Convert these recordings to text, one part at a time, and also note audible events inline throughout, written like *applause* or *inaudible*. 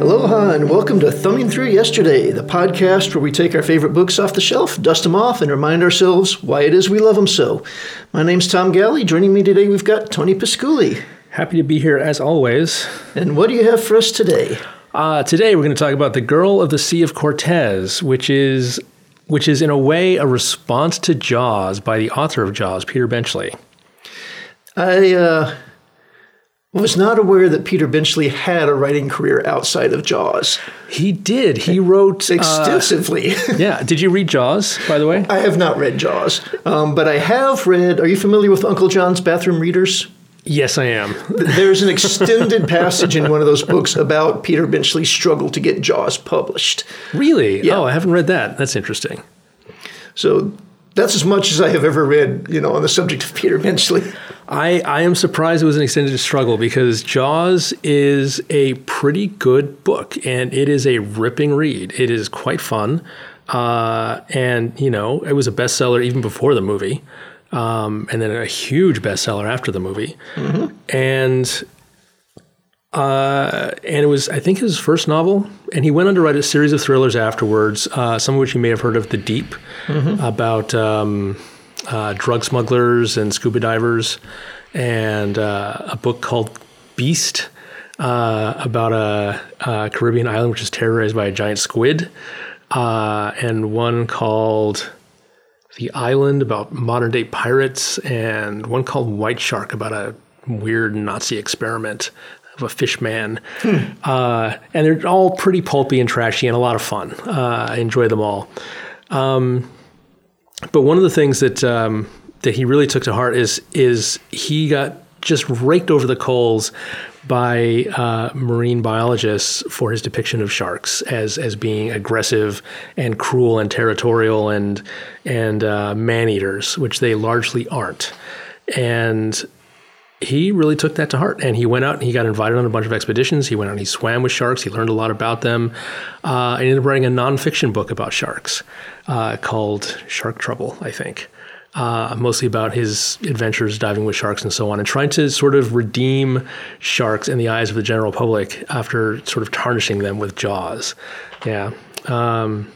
Aloha and welcome to Thumbing Through Yesterday, the podcast where we take our favorite books off the shelf, dust them off, and remind ourselves why it is we love them so. My name's Tom Galley. Joining me today, we've got Tony Pasculi. Happy to be here as always. And what do you have for us today? Uh, today we're going to talk about The Girl of the Sea of Cortez, which is which is in a way a response to Jaws by the author of Jaws, Peter Benchley. I uh, was not aware that Peter Benchley had a writing career outside of Jaws. He did. He wrote extensively. Uh, *laughs* yeah. Did you read Jaws, by the way? I have not read Jaws, um, but I have read. Are you familiar with Uncle John's Bathroom Readers? Yes, I am. There's an extended passage in one of those books about Peter Benchley's struggle to get Jaws published. Really? Yeah. Oh, I haven't read that. That's interesting. So that's as much as I have ever read, you know, on the subject of Peter Benchley. I, I am surprised it was an extended struggle because Jaws is a pretty good book and it is a ripping read. It is quite fun. Uh, and, you know, it was a bestseller even before the movie um, and then a huge bestseller after the movie. Mm-hmm. And uh, and it was, I think, his first novel. And he went on to write a series of thrillers afterwards, uh, some of which you may have heard of The Deep, mm-hmm. about um, uh, drug smugglers and scuba divers, and uh, a book called Beast. Uh, about a, a, Caribbean island which is terrorized by a giant squid, uh, and one called the Island about modern day pirates, and one called White Shark about a weird Nazi experiment of a fish man. Hmm. Uh, and they're all pretty pulpy and trashy and a lot of fun. Uh, I enjoy them all. Um, but one of the things that um, that he really took to heart is is he got just raked over the coals by uh, marine biologists for his depiction of sharks as as being aggressive and cruel and territorial and and uh, man eaters, which they largely aren't. And he really took that to heart and he went out and he got invited on a bunch of expeditions. He went out and he swam with sharks. He learned a lot about them. Uh, and he ended up writing a nonfiction book about sharks uh, called Shark Trouble, I think uh, mostly about his adventures diving with sharks and so on, and trying to sort of redeem sharks in the eyes of the general public after sort of tarnishing them with Jaws. Yeah. Um,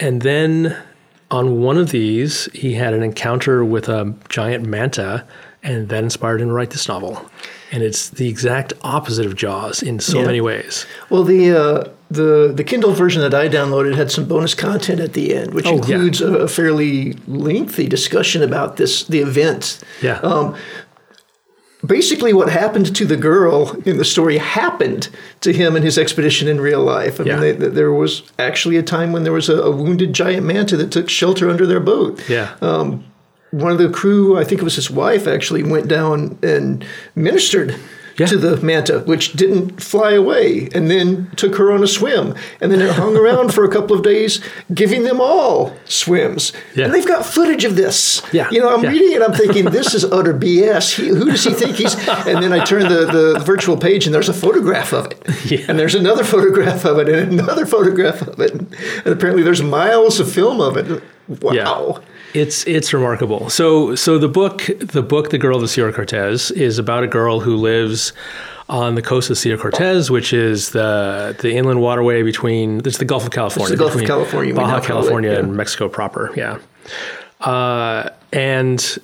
and then on one of these, he had an encounter with a giant manta, and that inspired him to write this novel. And it's the exact opposite of Jaws in so yeah. many ways. Well, the uh, the the Kindle version that I downloaded had some bonus content at the end, which oh, includes yeah. a, a, fairly lengthy discussion about this the event. Yeah. Um, basically, what happened to the girl in the story happened to him and his expedition in real life. I yeah. mean, they, there was actually a time when there was a, a, wounded giant manta that took shelter under their boat. Yeah. Um, one of the crew, I think it was his wife, actually went down and ministered yeah. to the manta, which didn't fly away, and then took her on a swim, and then it hung around for a couple of days, giving them all swims. Yeah. And they've got footage of this. Yeah. You know, I'm yeah. reading it, I'm thinking this is utter BS. He, who does he think he's? *laughs* And then I turn the the virtual page, and there's a photograph of it, *laughs* and there's another photograph of it, and another photograph of it, and apparently there's miles of film of it. Wow. It's it's remarkable. So so the book the book The Girl of the Sea of Cortez is about a girl who lives on the coast of Sea of Cortez, which is the the inland waterway between it's the Gulf of California, it's the Gulf of California, Baja California, it, yeah. and Mexico proper. Yeah, uh, and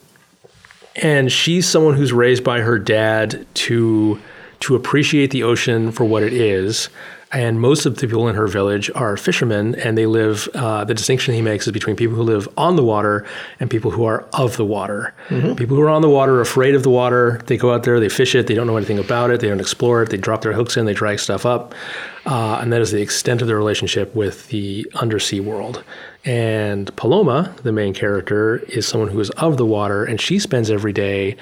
and she's someone who's raised by her dad to to appreciate the ocean for what it is and most of the people in her village are fishermen, and they live. Uh, the distinction he makes is between people who live on the water and people who are of the water. Mm-hmm. People who are on the water are afraid of the water. They go out there, they fish it, they don't know anything about it, they don't explore it, they drop their hooks in, they drag stuff up, uh, and that is the extent of their relationship with the undersea world. And Paloma, the main character, is someone who is of the water, and she spends every day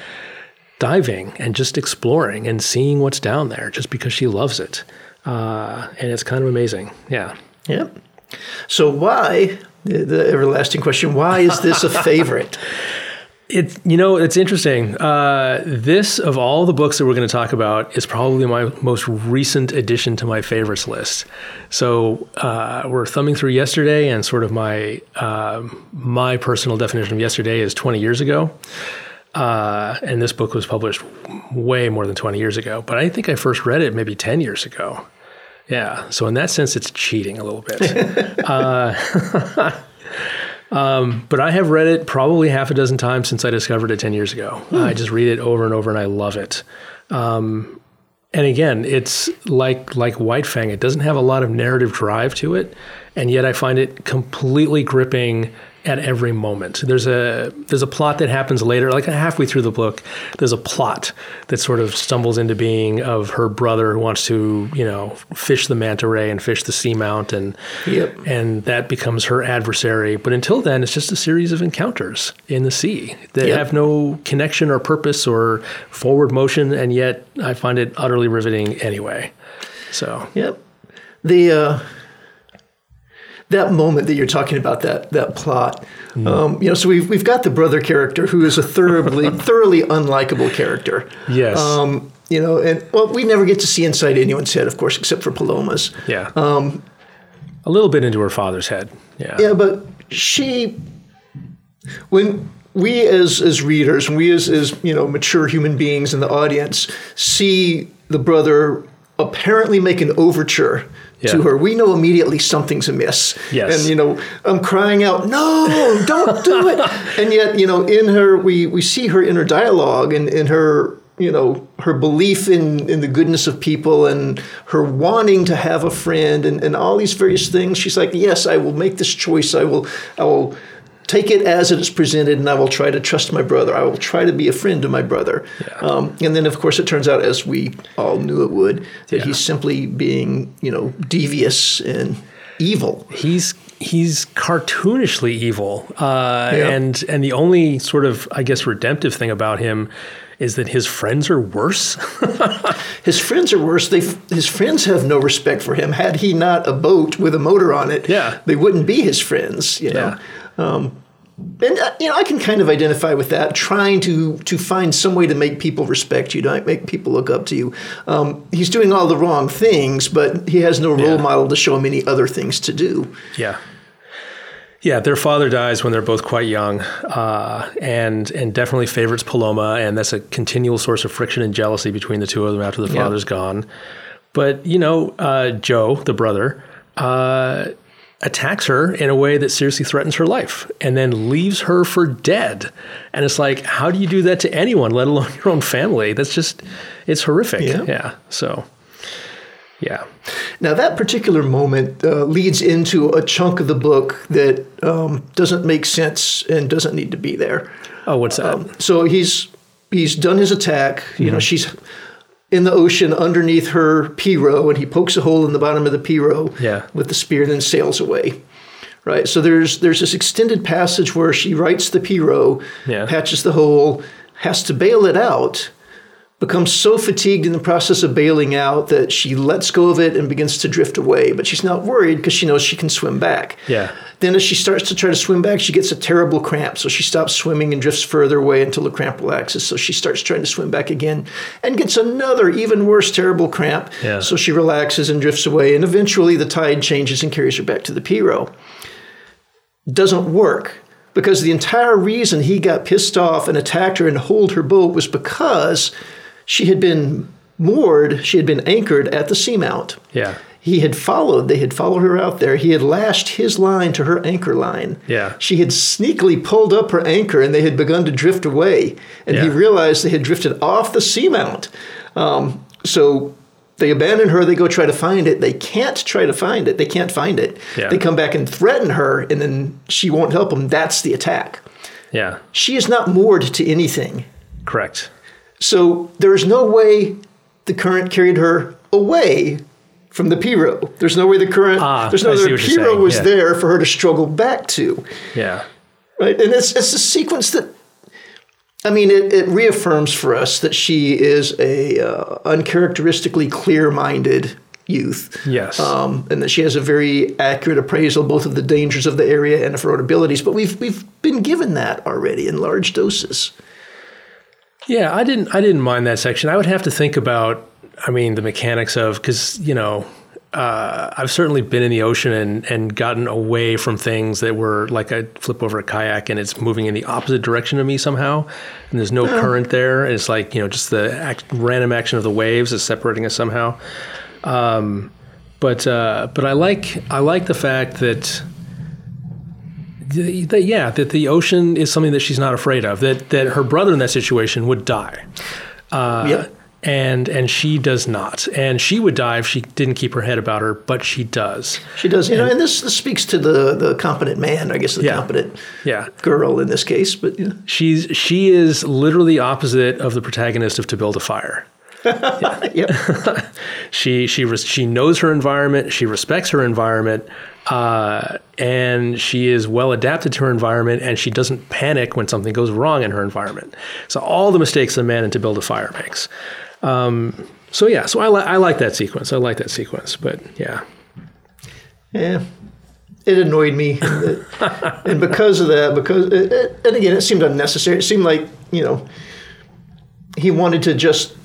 diving and just exploring and seeing what's down there just because she loves it. Uh, and it's kind of amazing. Yeah. Yep. So why the, the everlasting question? Why is this a *laughs* favorite? It you know it's interesting. Uh, this of all the books that we're going to talk about is probably my most recent addition to my favorites list. So uh, we're thumbing through yesterday, and sort of my uh, my personal definition of yesterday is 20 years ago. Uh, and this book was published way more than 20 years ago, but I think I first read it maybe 10 years ago. Yeah. So in that sense, it's cheating a little bit. *laughs* uh, *laughs* um, but I have read it probably half a dozen times since I discovered it 10 years ago. Hmm. I just read it over and over and I love it. Um, and again, it's like like White Fang. It doesn't have a lot of narrative drive to it, and yet I find it completely gripping at every moment. There's a there's a plot that happens later, like halfway through the book. There's a plot that sort of stumbles into being of her brother who wants to, you know, fish the manta ray and fish the seamount, and yep. and that becomes her adversary. But until then, it's just a series of encounters in the sea that yep. have no connection or purpose or forward motion, and yet I find it utterly riveting anyway. So yep, the. Uh that moment that you're talking about that that plot. Mm. Um, you know, so we've we've got the brother character who is a thoroughly *laughs* thoroughly unlikable character. Yes. Um, you know, and well, we never get to see inside anyone's head, of course, except for Paloma's. Yeah. Um, a little bit into her father's head. Yeah. Yeah, but she, when we as as readers, when we as as you know mature human beings in the audience see the brother apparently make an overture yeah. to her, we know immediately something's amiss. Yes. And you know, I'm crying out, "No, don't do it!" *laughs* and yet, you know, in her, we we see her inner dialogue and in her you know her belief in in the goodness of people and her wanting to have a friend and, and all these various things she's like yes i will make this choice i will i will take it as it is presented, and I will try to trust my brother. I will try to be a friend to my brother. Yeah. Um, and then, of course, it turns out, as we all knew it would, that yeah. he's simply being, you know, devious and evil. He's he's cartoonishly evil, uh, yeah. and and the only sort of, I guess, redemptive thing about him is that his friends are worse. *laughs* his friends are worse. They his friends have no respect for him. Had he not a boat with a motor on it, yeah. they wouldn't be his friends. You know. Yeah. Um, and uh, you know, I can kind of identify with that. Trying to to find some way to make people respect you, to make people look up to you. Um, he's doing all the wrong things, but he has no role yeah. model to show him any other things to do. Yeah. Yeah, their father dies when they're both quite young, uh, and and definitely favorites Paloma, and that's a continual source of friction and jealousy between the two of them after the yeah. father's gone. But you know, uh, Joe, the brother, uh, attacks her in a way that seriously threatens her life and then leaves her for dead. And it's like, how do you do that to anyone, let alone *laughs* your own family? That's just, it's horrific. Yeah. yeah. So, yeah. Now, that particular moment uh, leads into a chunk of the book that um, doesn't make sense and doesn't need to be there. Oh, what's that? Um, so he's he's done his attack. Mm-hmm. You know, mm-hmm. she's in the ocean underneath her pirogue, and he pokes a hole in the bottom of the pirogue yeah. with the spear, and then sails away. Right. So there's there's this extended passage where she rights the pirogue, yeah. patches the hole, has to bail it out, becomes so fatigued in the process of bailing out that she lets go of it and begins to drift away. But she's not worried because she knows she can swim back. Yeah. Then, as she starts to try to swim back, she gets a terrible cramp. So she stops swimming and drifts further away until the cramp relaxes. So she starts trying to swim back again and gets another, even worse, terrible cramp. Yeah. So she relaxes and drifts away. And eventually, the tide changes and carries her back to the pirogue. Doesn't work because the entire reason he got pissed off and attacked her and holed her boat was because she had been moored, she had been anchored at the seamount. Yeah. He had followed, they had followed her out there. He had lashed his line to her anchor line. Yeah. She had sneakily pulled up her anchor and they had begun to drift away. And yeah. he realized they had drifted off the seamount. Um, so they abandon her, they go try to find it. They can't try to find it, they can't find it. Yeah. They come back and threaten her, and then she won't help them. That's the attack. Yeah. She is not moored to anything. Correct. So there is no way the current carried her away from the pirogue. There's no way the current, ah, there's no way the pirogue was yeah. there for her to struggle back to. Yeah. Right. And it's, it's a sequence that, I mean, it, it reaffirms for us that she is a uh, uncharacteristically clear-minded youth. Yes. Um, and that she has a very accurate appraisal both of the dangers of the area and of her own abilities. But we've we've been given that already in large doses. Yeah, I didn't. I didn't mind that section. I would have to think about. I mean, the mechanics of because you know uh, I've certainly been in the ocean and, and gotten away from things that were like I flip over a kayak and it's moving in the opposite direction of me somehow, and there's no current there. And it's like you know just the act, random action of the waves is separating us somehow. Um, But uh, but I like I like the fact that. That, yeah, that the ocean is something that she's not afraid of. That that her brother in that situation would die. Uh, Yep. and and she does not. And she would die if she didn't keep her head about her, but she does. She does, you know, and this, this speaks to the the competent man, I guess, the Yeah. competent Yeah. girl in this case. But know, She's she is literally opposite of the protagonist of To Build a Fire. *laughs* yep, *laughs* She she res- she knows her environment. She respects her environment, uh, and she is well adapted to her environment. And she doesn't panic when something goes wrong in her environment. So all the mistakes the man in To Build a Fire makes. Um, so yeah, so I, li- I like that sequence. I like that sequence. But yeah, yeah. It annoyed me, *laughs* and because of that, because it, it- and again, it seemed unnecessary. It seemed like you know he wanted to just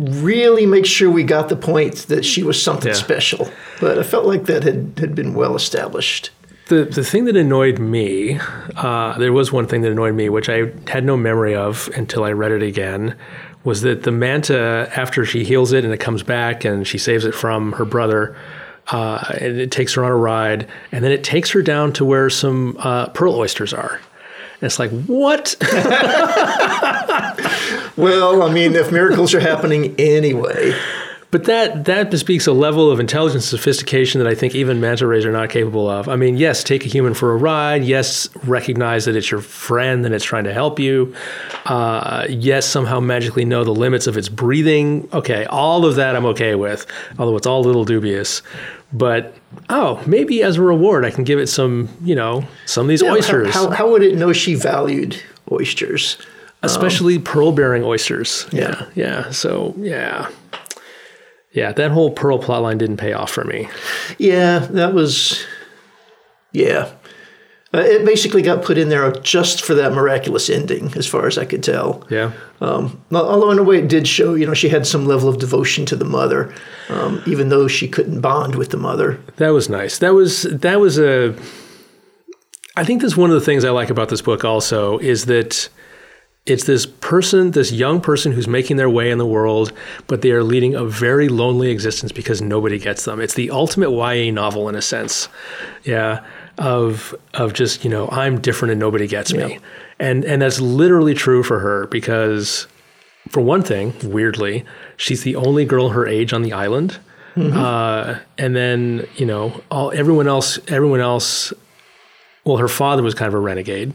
really make sure we got the point that she was something Yeah. special. But I felt like that had, had been well established. the the thing that annoyed me, uh, there was one thing that annoyed me, which I had no memory of until I read it again, was that the manta, after she heals it and it comes back and she saves it from her brother, uh, and it takes her on a ride, and then it takes her down to where some uh, pearl oysters are. And it's like, what? *laughs* Well, I mean, if miracles are happening anyway, But that that bespeaks a level of intelligence and sophistication that I think even manta rays are not capable of. I mean, yes, take a human for a ride. Yes, recognize that it's your friend and it's trying to help you. Uh, yes, somehow magically know the limits of its breathing. Okay, all of that I'm okay with, although it's all a little dubious. But oh, maybe as a reward, I can give it some, you know, some of these Yeah, oysters, How, how would it know she valued oysters? especially pearl-bearing oysters. Yeah. yeah, yeah. So yeah. Yeah, that whole pearl plotline didn't pay off for me. Yeah, that was. Yeah. Uh, it basically got put in there just for that miraculous ending, as far as I could tell. Yeah. Um, although, in a way, it did show, you know, she had some level of devotion to the mother, um, even though she couldn't bond with the mother. That was nice. That was that was a I think that's one of the things I like about this book also is that it's this person, this young person who's making their way in the world, but they are leading a very lonely existence because nobody gets them. It's the ultimate YA novel in a sense. Yeah. Of of just, you know, I'm different and nobody gets me. Yeah. And and that's literally true for her because for one thing, weirdly, she's the only girl her age on the island. Uh, and then you know, all everyone else, everyone else. Well, her father was kind of a renegade,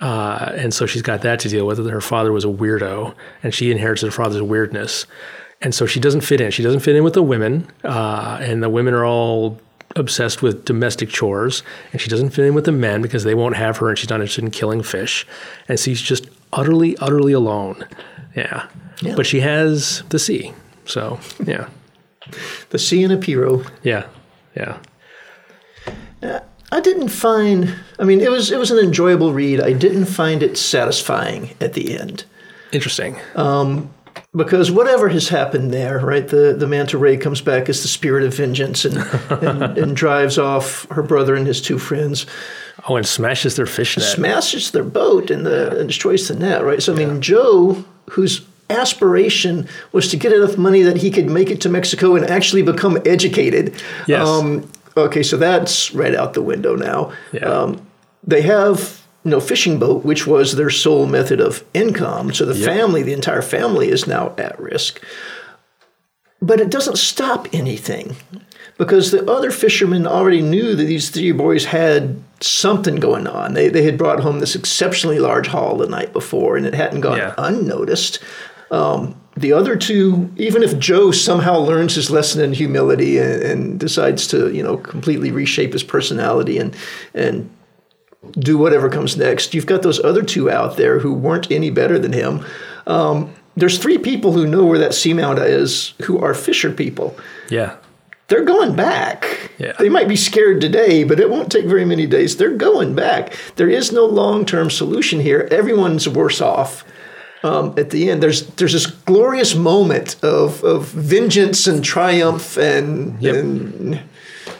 uh, and so she's got that to deal with. Her father was a weirdo, and she inherits her father's weirdness, and so she doesn't fit in. She doesn't fit in with the women, uh, and the women are all obsessed with domestic chores, and she doesn't fit in with the men because they won't have her, and she's not interested in killing fish, and she's just utterly, utterly alone. Yeah, Yeah. but she has the sea, so yeah, The sea and a pirogue. yeah, yeah. I didn't find. I mean, it was it was an enjoyable read. I didn't find it satisfying at the end. Interesting. because whatever has happened there, right? The the manta ray comes back as the spirit of vengeance and, *laughs* and, and drives off her brother and his two friends, Oh, and smashes their fish net. smashes their boat and, the, and destroys the net, right? So I mean, Joe, whose aspiration was to get enough money that he could make it to Mexico and actually become educated. Yes. Um, okay, so that's right out the window now. Yeah. Um, they have no fishing boat, which was their sole method of income. So the Yep. family, the entire family, is now at risk. But it doesn't stop anything because the other fishermen already knew that these three boys had something going on. They, they had brought home this exceptionally large haul the night before and it hadn't gone Yeah. unnoticed. Um, the other two, even if Joe somehow learns his lesson in humility and, and decides to, you know, completely reshape his personality and and do whatever comes next, you've got those other two out there who weren't any better than him. Um, there's three people who know where that seamount is who are fisher people. Yeah. They're going back. Yeah. They might be scared today, but it won't take very many days. They're going back. There is no long term solution here. Everyone's worse off. Um, at the end, there's there's this glorious moment of, of vengeance and triumph and, Yep. and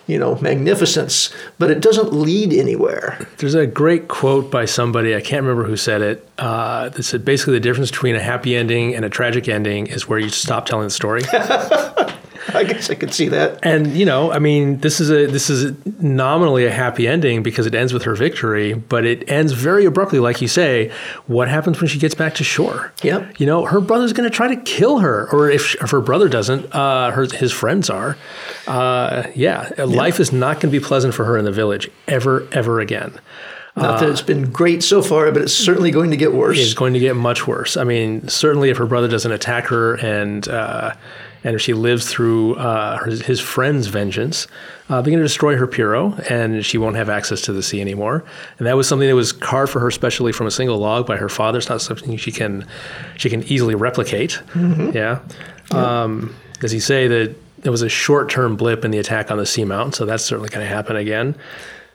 you know magnificence, but it doesn't lead anywhere. There's a great quote by somebody, I can't remember who said it, uh, that said basically the difference between a happy ending and a tragic ending is where you stop telling the story. *laughs* *laughs* I guess I could see that. And you know, I mean, this is a this is nominally a happy ending because it ends with her victory, but it ends very abruptly, like you say. What happens when she gets back to shore? Yep. You know, her brother's going to try to kill her, or if, if her brother doesn't, uh, her his friends are. Uh, yeah, life is not going to be pleasant for her in the village ever, ever again. Not that it's been great so far, but it's certainly going to get worse. It's going to get much worse. I mean, certainly if her brother doesn't attack her and uh, and if she lives through uh, her, his friend's vengeance, uh, they're going to destroy her pirogue, and she won't have access to the sea anymore. And that was something that was carved for her, specially from a single log by her father. It's not something she can she can easily replicate. Yeah. Um, does he say that it was a short term blip in the attack on the seamount? So that's certainly going to happen again.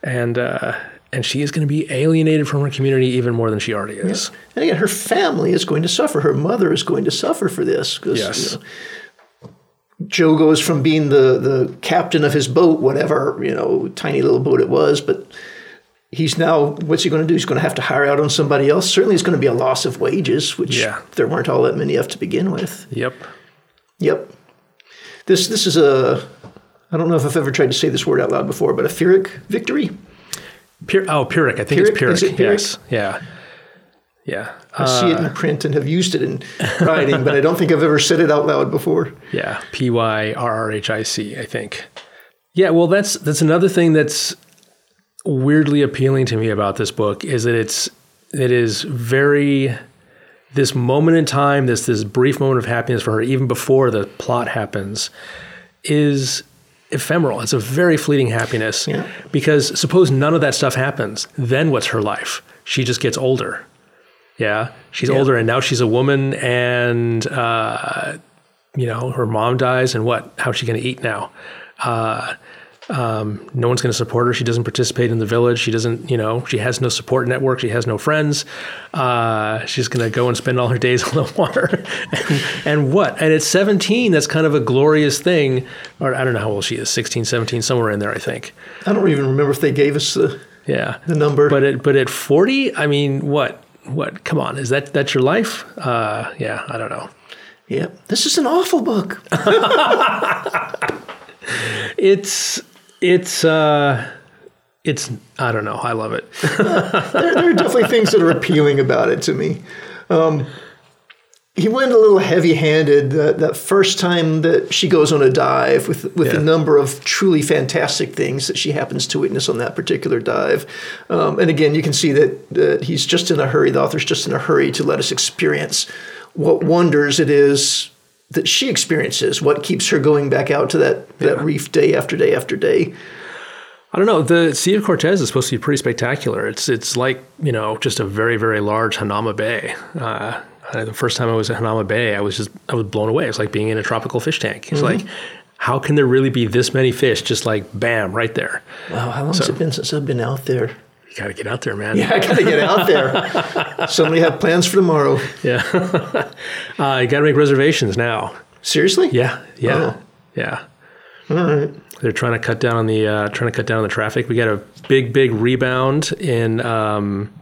And uh, and she is going to be alienated from her community even more than she already is. And again, her family is going to suffer. Her mother is going to suffer for this. Yes. you know, Joe goes from being the, the captain of his boat, whatever, you know, tiny little boat it was, but he's now, what's he going to do? He's going to have to hire out on somebody else. Certainly, it's going to be a loss of wages, which Yeah. there weren't all that many of to begin with. Yep. Yep. This this is a, I don't know if I've ever tried to say this word out loud before, but a Pyrrhic victory. Oh, Pyrrhic. I think it's Pyrrhic? Pyrrhic. Is it Pyrrhic? Yes. Yeah. Yeah. I see it in uh, print and have used it in writing, but I don't think I've ever said it out loud before. Yeah, P Y R R H I C, I think. Yeah, well, that's that's another thing that's weirdly appealing to me about this book is that it's it is very this moment in time, this this brief moment of happiness for her, even before the plot happens, is ephemeral. It's a very fleeting happiness Yeah. because suppose none of that stuff happens, then what's her life? She just gets older. Yeah, she's older, and now she's a woman, and uh, you know her mom dies, and what? How's she going to eat now? Uh, um, no one's going to support her. She doesn't participate in the village. She doesn't, you know, she has no support network. She has no friends. Uh, she's going to go and spend all her days *laughs* on the water. and, and what? And at 17, that's kind of a glorious thing. Or I don't know how old she is 16, 17, somewhere in there, I think. I don't even remember if they gave us the, Yeah. the number. But at, but at 40, I mean, what? What? Come on. Is that that's your life? Uh, yeah, I don't know. yeah, this is an awful book. *laughs* It's it's uh it's I don't know. I love it. there, there are definitely things that are appealing about it to me. Um, he went a little heavy-handed that, that first time that she goes on a dive with with Yeah. a number of truly fantastic things that she happens to witness on that particular dive. Um, and again, you can see that, that he's just in a hurry. The author's just in a hurry to let us experience what wonders it is that she experiences. What keeps her going back out to that that reef day after day after day. I don't know. The Sea of Cortez is supposed to be pretty spectacular. It's it's like you know just a very very large Hanauma Bay. Uh, uh, the first time I was at Hanauma Bay, I was just I was blown away. It's like being in a tropical fish tank. It's like, how can there really be this many fish? Just like bam, right there. Wow, how long has it been since I've been out there? You got to get out there, man. Yeah, I gotta get out there. *laughs* Somebody have plans for tomorrow. Yeah. *laughs* uh, you got to make reservations now. Seriously? Yeah. Yeah. Oh. Yeah. All right. They're trying to cut down on the uh, trying to cut down on the traffic. We got a big big rebound in um,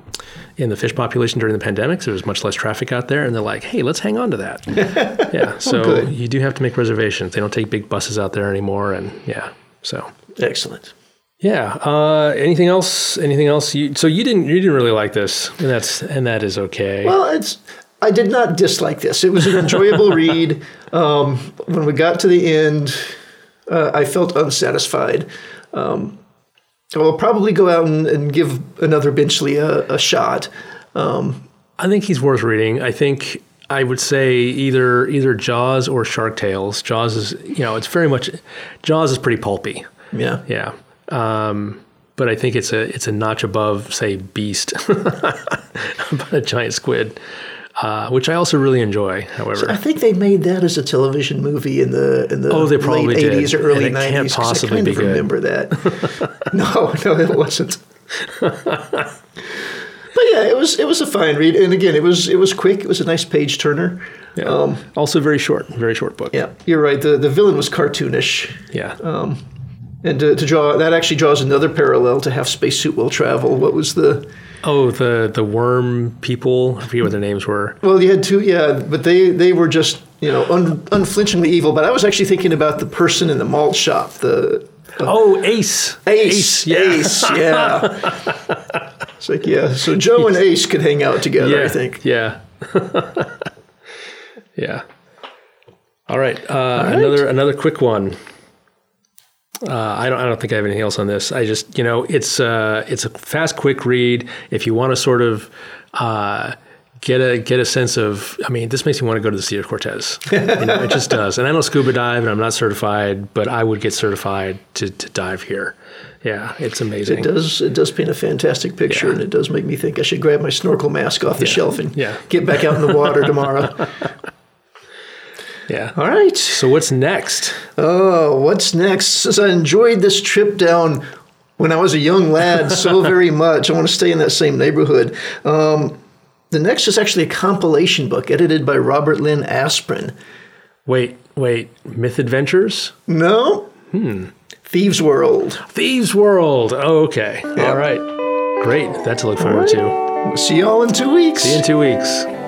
in the fish population during the pandemic. So there's much less traffic out there, and they're like, "Hey, let's hang on to that." *laughs* yeah. So good. you do have to make reservations. They don't take big buses out there anymore, and yeah. So Excellent. yeah. Uh, anything else? Anything else? You, so you didn't you didn't really like this, and that's and that is okay. Well, it's. I did not dislike this. It was an enjoyable *laughs* read. Um, when we got to the end, uh, I felt unsatisfied. Um, I'll probably go out and, and give another Benchley a, a shot. Um, I think he's worth reading. I think I would say either either Jaws or Shark Tales. Jaws is you know it's very much Jaws is pretty pulpy. yeah. Yeah. Um, but I think it's a it's a notch above, say, Beast, *laughs* about a giant squid, uh, which I also really enjoy. However, I think they made that as a television movie in the in the Oh, they probably late did. eighties or early And it can't nineties. I possibly kind be of good. remember that. *laughs* no, no, it wasn't. but yeah, it was it was a fine read, and again, it was it was quick. It was a nice page turner. yeah. also very short, very short book. Yeah, you're right. The the villain was cartoonish, Yeah. and to, to draw that actually draws another parallel to Have Spacesuit Will Travel. What was the oh, the the worm people. I forget what their names were. well, you had two, yeah, but they they were just you know, un, unflinchingly evil. But I was actually thinking about the person in the malt shop, the Oh, Ace. Ace, yeah. Ace, yeah. *laughs* it's like yeah. So Joe and Ace could hang out together. Yeah. I think. Yeah. *laughs* yeah. All right. Uh, Another another quick one. Uh, I don't. I don't think I have anything else on this. I just, you know, it's uh, it's a fast, quick read. If you want to sort of uh, get a get a sense of, I mean, this makes me want to go to the Sea of Cortez. *laughs* You know, it just does. And I don't scuba dive, and I'm not certified, but I would get certified to, to dive here. Yeah, it's amazing. It does. It does paint a fantastic picture, Yeah. and it does make me think I should grab my snorkel mask off the shelf and Yeah. get back out in the water *laughs* tomorrow. Yeah. All right. So what's next? Oh, what's next? Since I enjoyed this trip down when I was a young lad so *laughs* very much, I want to stay in that same neighborhood. Um, the next is actually a compilation book edited by Robert Lynn Asprin. Wait, wait. Myth Adventures? No? Hmm. Thieves World. Thieves World. Oh, okay. All right. Great. That to look forward to. See y'all in two weeks. See you in two weeks.